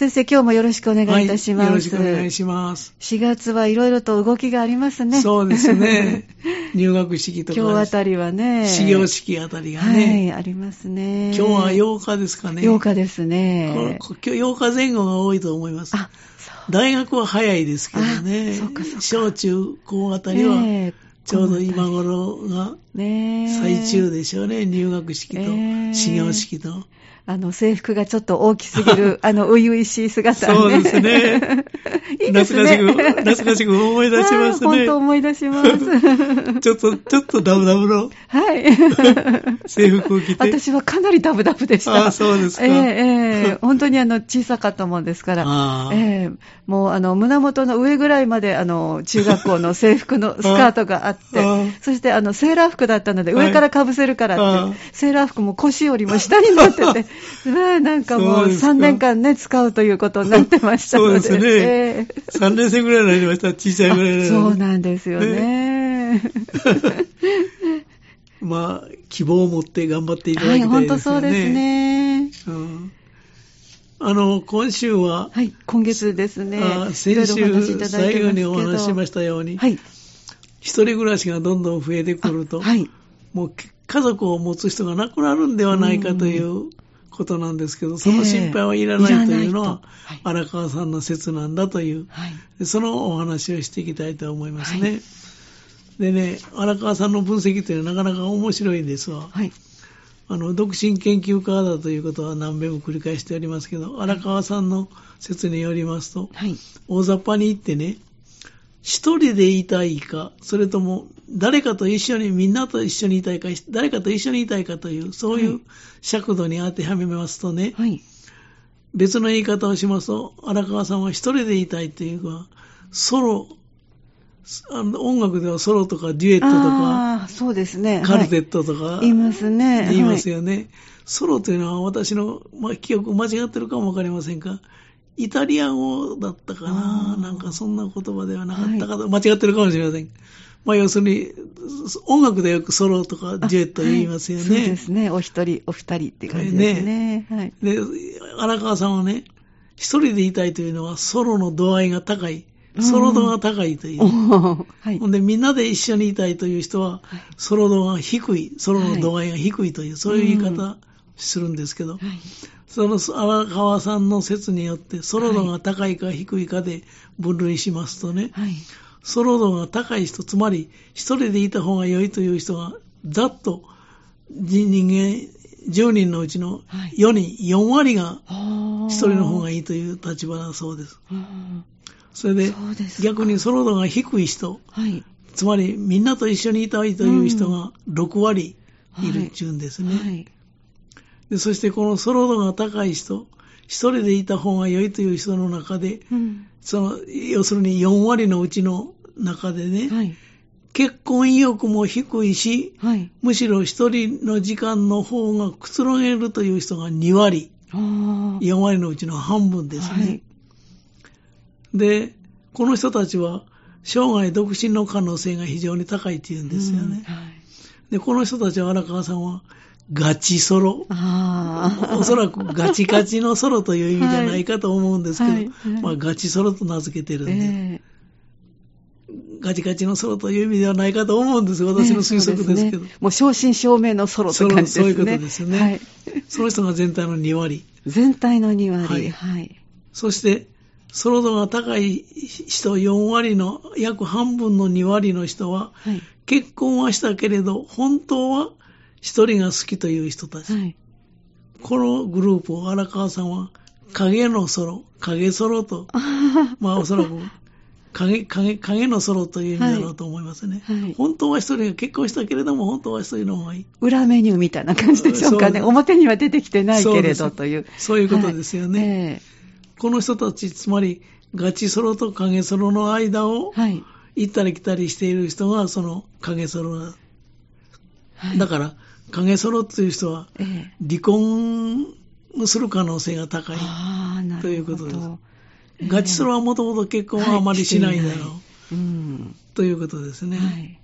先生、今日もよろしくお願いいたします。はい、よろしくお願いします。4月はいろいろと動きがありますね。そうですね。入学式とか。今日あたりはね。始業式あたりがはね。い、ありますね。今日は8日ですかね。8日ですね。こ今日8日前後が多いと思います。大学は早いですけどね。小中高あたりは、ねえちょうど今頃が最中でしょうね。入学式とええ始業式と。あの、制服がちょっと大きすぎる、あの、初々しい姿ね。そうですね。懐かしく、懐かしく思い出しますね。本当思い出します。ちょっと、ちょっとダブダブのはい。制服を着て。私はかなりダブダブでした。あそうですかええええ本当にあの、小さかったもんですから。ああええもうあの、胸元の上ぐらいまであの、中学校の制服のスカートがあってそしてあの、セーラー服だったので、はい上から被せるからって、セーラー服も腰よりも下になってて、なんかもうそうですか3年間ね、使うということになってましたので。そうですねええ3年生ぐらいになりました。小さいぐらいになりました。そうなんですよね。まあ、希望を持って頑張っていただはい、きたい本ですよね。当そうですね。うんあの、今週は、はい、今月ですね。先週最後にお話ししましたように、はい。一人暮らしがどんどん増えてくると、はい。もう家族を持つ人がなくなるんではないかということなんですけど、その心配はいらないというのは、ええいらないとはい荒川さんの説なんだという、はい。でそのお話をしていきたいと思いますね。はいでね、荒川さんの分析というのはなかなか面白いんですわ。はい。あの、独身研究家だということは何遍も繰り返しておりますけど、荒川さんの説によりますと、はい。大雑把に言ってね、一人でいたいか、それとも誰かと一緒に、みんなと一緒にいたいか、誰かと一緒にいたいかという、そういはう尺度に当てはめますとね、はい。別の言い方をしますと、荒川さんは一人でいたいというか、ソロ、あの音楽ではソロとかデュエットとか、そうですね。カルテットトとか、言いますね。言いますよ。よね。ソロというのは私の、まあ、記憶間違ってるかもわかりませんが、イタリア語だったかななんかそんな言葉ではなかったかと、間違ってるかもしれません。まあ要するに、音楽でよくソロとかデュエット言いますよね。はいそうですね。お一人、お二人って感じですね。はい。で、荒川さんはね、一人でいたいというのはソロの度合いが高い。ソロ度が高いという。はいほ。んで、みんなで一緒にいたいという人は、はいソロ度が低い、ソロの度合いが低いという、そういう言い方するんですけど、はい。その荒川さんの説によって、ソロ度が高いか低いかで分類しますとね、はい。ソロ度が高い人、つまり一人でいた方が良いという人が、ざっと人人間10人のうちのはい4人、4割があ一人の方がいい。という立場だそうです。うんそれで逆にソロ度が低い人、はい。つまりみんなと一緒にいたいという人が6割いるっていうんですね。はい。でそしてこのソロ度が高い人、一人でいた方が良いという人の中で、うん。その、要するに4割のうちの中でね、はい。結婚意欲も低いし、はい。むしろ一人の時間の方がくつろげるという人が2割、ああ。4割のうちの半分ですね。はいで、この人たちは生涯独身の可能性が非常に高いっていうんですよね。うんはい。で、この人たちは荒川さんはガチソロ。おそらくガチガチのソロという意味じゃないかと思うんですけど、はいはいまあガチソロと名付けてるんで、えガチガチのソロという意味ではないかと思うんですえ私の推測ですけど、ねもう正真正銘のソロって感じですね。そういうことですよねはい。その人が全体の2割。全体の2割。はいはい。そして、ソロ度が高い人4割の、約半分の2割の人は、はい。結婚はしたけれど、本当は一人が好きという人たち。はい。このグループを荒川さんは、影のソロ、影ソロと、あ まあおそらく、影、影、影のソロという意味だろうと思いますね。はい本当は一人が結婚したけれども、本当は一人の方がいい。裏メニューみたいな感じでしょうかね。表には出てきてないけれどという。そういうことですよねね。この人たち、つまり、ガチソロと影ソロの間を、はい。行ったり来たりしている人が、その影ソロだ。はいだから、影ソロっていう人は、ええ離婚する可能性が高い。ああ、なるほど。ということですええガチソロはもともと結婚はあまりしないだろう、はいうん。ということですね。はい。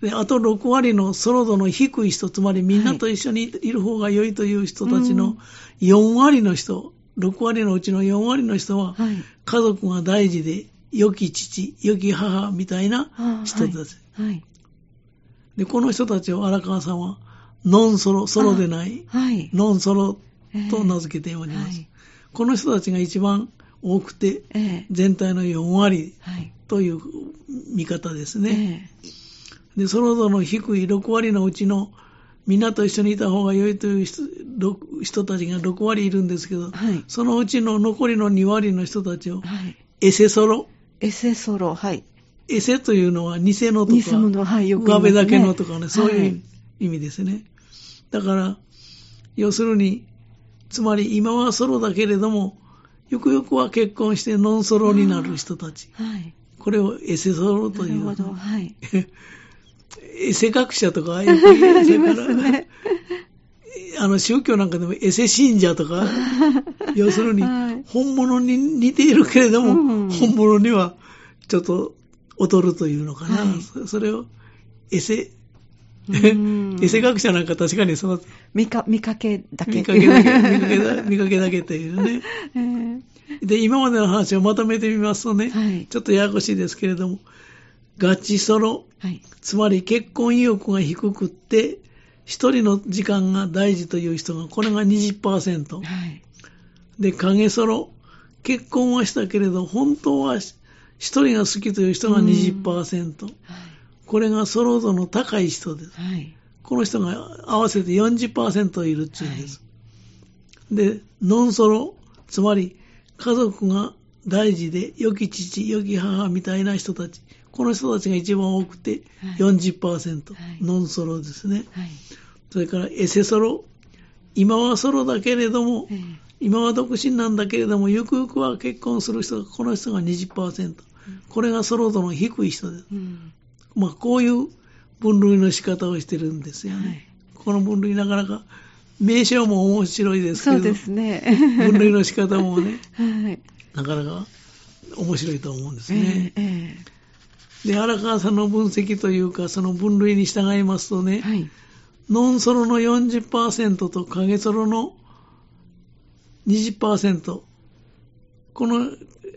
で、あと6割のソロ度の低い人、つまりみんなと一緒にいる方が良いという人たちの4割の人、6割のうちの4割の人は、はい。家族が大事で、良き父、良き母みたいなあ人たち。はい。で、この人たちを荒川さんは、ノンソロ、ソロでない、はい。ノンソロと名付けております。はいこの人たちが一番多くて、ええ。全体の4割はい。という見方ですね。えで、そのぞの低い6割のうちの、みんなと一緒にいた方が良いという人たちが6割いるんですけど、はいそのうちの残りの2割の人たちをえ。、はい。エセソロ、エセソロ、はい。エセというのは偽のとか、偽物、はい。よく言上辺だけのとかね、そういうはい意味ですね。だから、要するに、つまり今はソロだけれども、よくよくは結婚してノンソロになる人たち。はい。これをエセソロという。なるほど。はい。エセ学者とかよく言うありますね。あの宗教なんかでもエセ信者とか、要するにはい本物に似ているけれども、うん本物にはちょっと劣るというのかな。はいそそれをエセ、うんエセ学者なんか確かにその見か見かけだけ。見かけだけ、見かけだ見かけだけというね。えで、今までの話をまとめてみますとね、はいちょっとややこしいですけれども、ガチソロ、えはい。つまり結婚意欲が低くって、一人の時間が大事という人が、これが20%。はい。で、影ソロ、結婚はしたけれど、本当は一人が好きという人が20%。はい。これがソロ度の高い人です。はい。この人が合わせて40%いるっていうんです。で、ノンソロ、つまり家族が大事で、良き父、良き母みたいな人たち、この人たちが一番多くてはい40%、はいノンソロですね。はい。それからエセソロ、今はソロだけれども、ええ今は独身なんだけれども、ゆくゆくは結婚する人が、この人が20%。これがソロ度の低い人です。うん。まあ、こういう分類の仕方をしてるんですよね。はいこの分類なかなか、名称も面白いですけど、そうですね。分類の仕方もね、はい。なかなか面白いと思うんですえね。ええで、荒川さんの分析というか、その分類に従いますとね、えはい。ノンソロの40%と影ソロの20%、この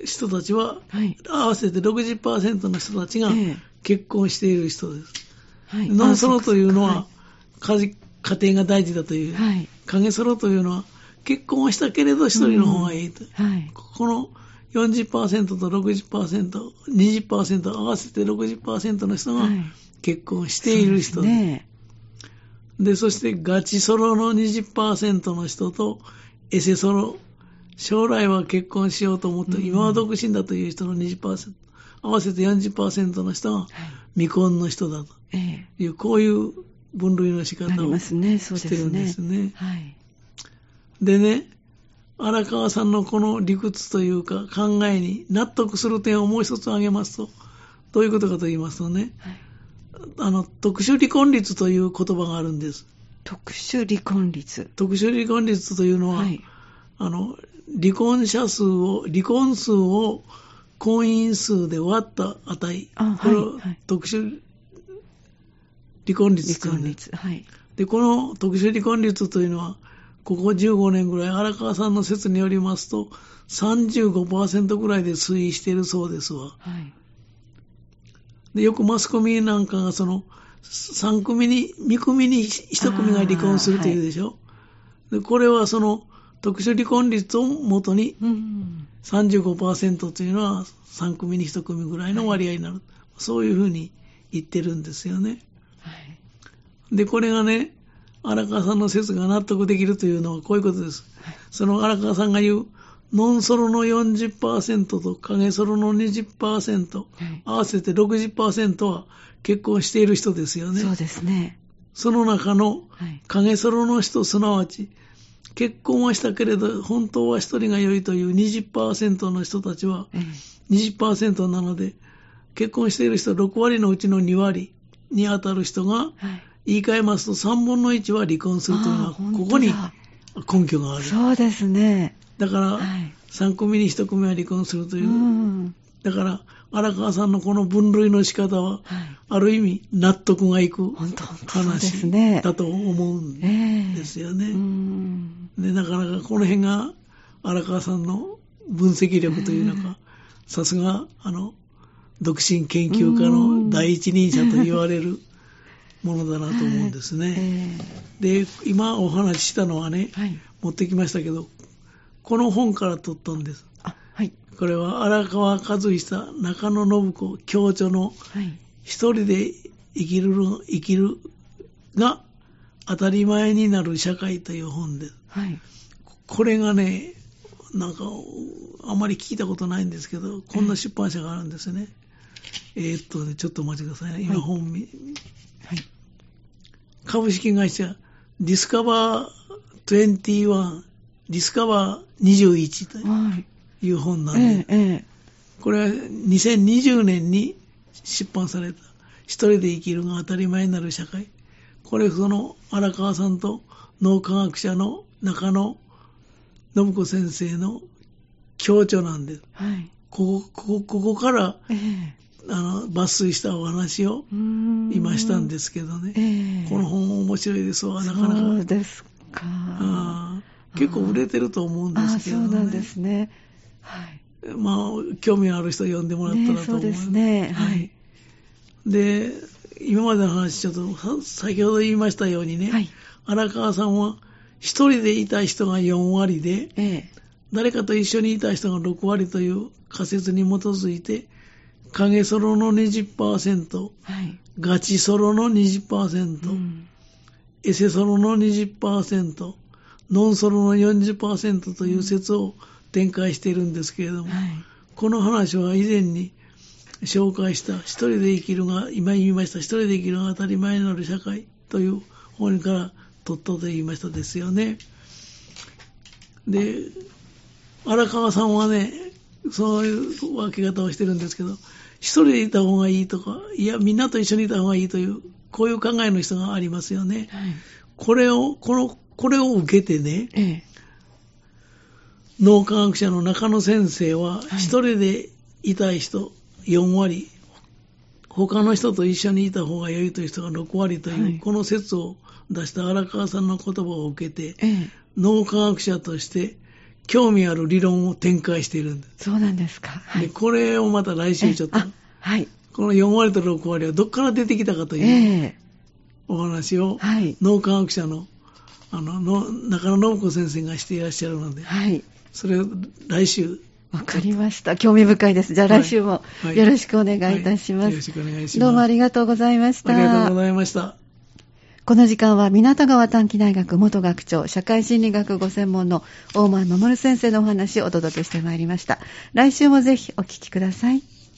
人たちは、はい。合わせて60%の人たちがええ結婚している人です。はい。ノンソロというのあは、家事家庭が大事だという、はい。影ソロというのは、結婚はしたけれど一人の方がいいと。はい。この40%と60%、20%合わせて60%の人がはい結婚している人でそうですね。で、そしてガチソロの20%の人とエセソロ、将来は結婚しようと思って、うん今は独身だという人の20%、合わせて40%の人がはい。未婚の人だとええいう、こういう分類の仕方をますね。そうですね。してるんですね。はい。でね、荒川さんのこの理屈というか考えに納得する点をもう一つ挙げますと、どういうことかと言いますとね、はい。あの、特殊離婚率という言葉があるんです。特殊離婚率。特殊離婚率というのは、はい。あの、離婚者数を、離婚数を婚姻数で割った値。あこれをはいはい特殊離婚率という。はい。で、この特殊離婚率というのは、ここ15年ぐらい、荒川さんの説によりますと、35%ぐらいで推移しているそうですわ。はい。で、よくマスコミなんかがその、3組に、2組に1組が離婚するというでしょ。で、これはその、特殊離婚率をもとにうん。35%というのは3組に1組ぐらいの割合になる。そういうふうに言ってるんですよね。はい。で、これがね、荒川さんの説が納得できるというのはこういうことです。その荒川さんが言う、ノンソロの40%と影ソロの20%、はい合わせて60%は結婚している人ですよね。そうですね。その中のはい。影ソロの人、すなわち、結婚はしたけれど、本当は一人が良いという20%の人たちは、ええ20%なので、結婚している人6割のうちの2割に当たる人が、はい。言い換えますと3分の1は離婚するというのは、ここに根拠がある。そうですね。だから、はい。3組に1組は離婚するというう。ん。だから、荒川さんのこの分類の仕方は、はい。ある意味納得がいく話。だと思うんええですよね。うん。で、なかなかこの辺が荒川さんの分析力というのか、さすが、あの、独身研究家の第一人者と言われる ものだなと思うんですね。で、今お話ししたのはね、はい。持ってきましたけど、この本から取ったんです。あ、はい。これは荒川和久、中野信子、教著のはい。一人で生きるの、生きるが当たり前になる社会という本です。はい。これがね、なんか、あまり聞いたことないんですけど、こんな出版社があるんですね。えーっとね、ちょっとお待ちくださいね。今はい本見、はい。株式会社ディスカバー21、ディスカバー21とはい。いう本なんで、ええ、ええ。これは2020年に出版された、一人で生きるが当たり前になる社会。これ、その荒川さんと脳科学者の中野信子先生の強著なんです。はい。ここ、ここ、ここから、ええ。あの、抜粋したお話を今したんですけどね。ええ。この本面白いですわ、なかなか。そうですか。結構売れてると思うんであすけどね。そうなんですね。はい。まあ、興味のある人読んでもらったらと思う。ねそうですねはいで、今までの話、ちょっとさ先ほど言いましたようにね、はい。荒川さんは一人でいた人が4割で、ええ。誰かと一緒にいた人が6割という仮説に基づいて、影ソロの20%、はい。ガチソロの20%、うんエセソロの20%、ノンソロの40%という説を展開しているんですけれども、はい。この話は以前に紹介した一人で生きるが、今言いました一人で生きるが当たり前になる社会という本から取ったと言いましたですよね。で、荒川さんはね、そういう分け方をしてるんですけど、一人でいた方がいいとか、いや、みんなと一緒にいた方がいいという、こういう考えの人がありますよね。はい。これを、この、これを受けてね、ええ。脳科学者の中野先生は、はい一人でいたい人4割、他の人と一緒にいた方が良いという人が6割という、はいこの説を出した荒川さんの言葉を受けて、ええ。脳科学者として興味ある理論を展開しているんです。そうなんですか。はい。でこれをまた来週ちょっと、あ、はい。この4割と6割はどっから出てきたかとえいうえ。お話を、はい。脳科学者のあのの中野信子先生がしていらっしゃるので、はい。それを来週わかりました。興味深いです。じゃあ来週もはいよろしくお願いいたします。はいよろしくお願いします。どうもありがとうございました。ありがとうございました。この時間は港川短期大学元学長、社会心理学ご専門の大前守先生のお話をお届けしてまいりました。来週もぜひお聞きください。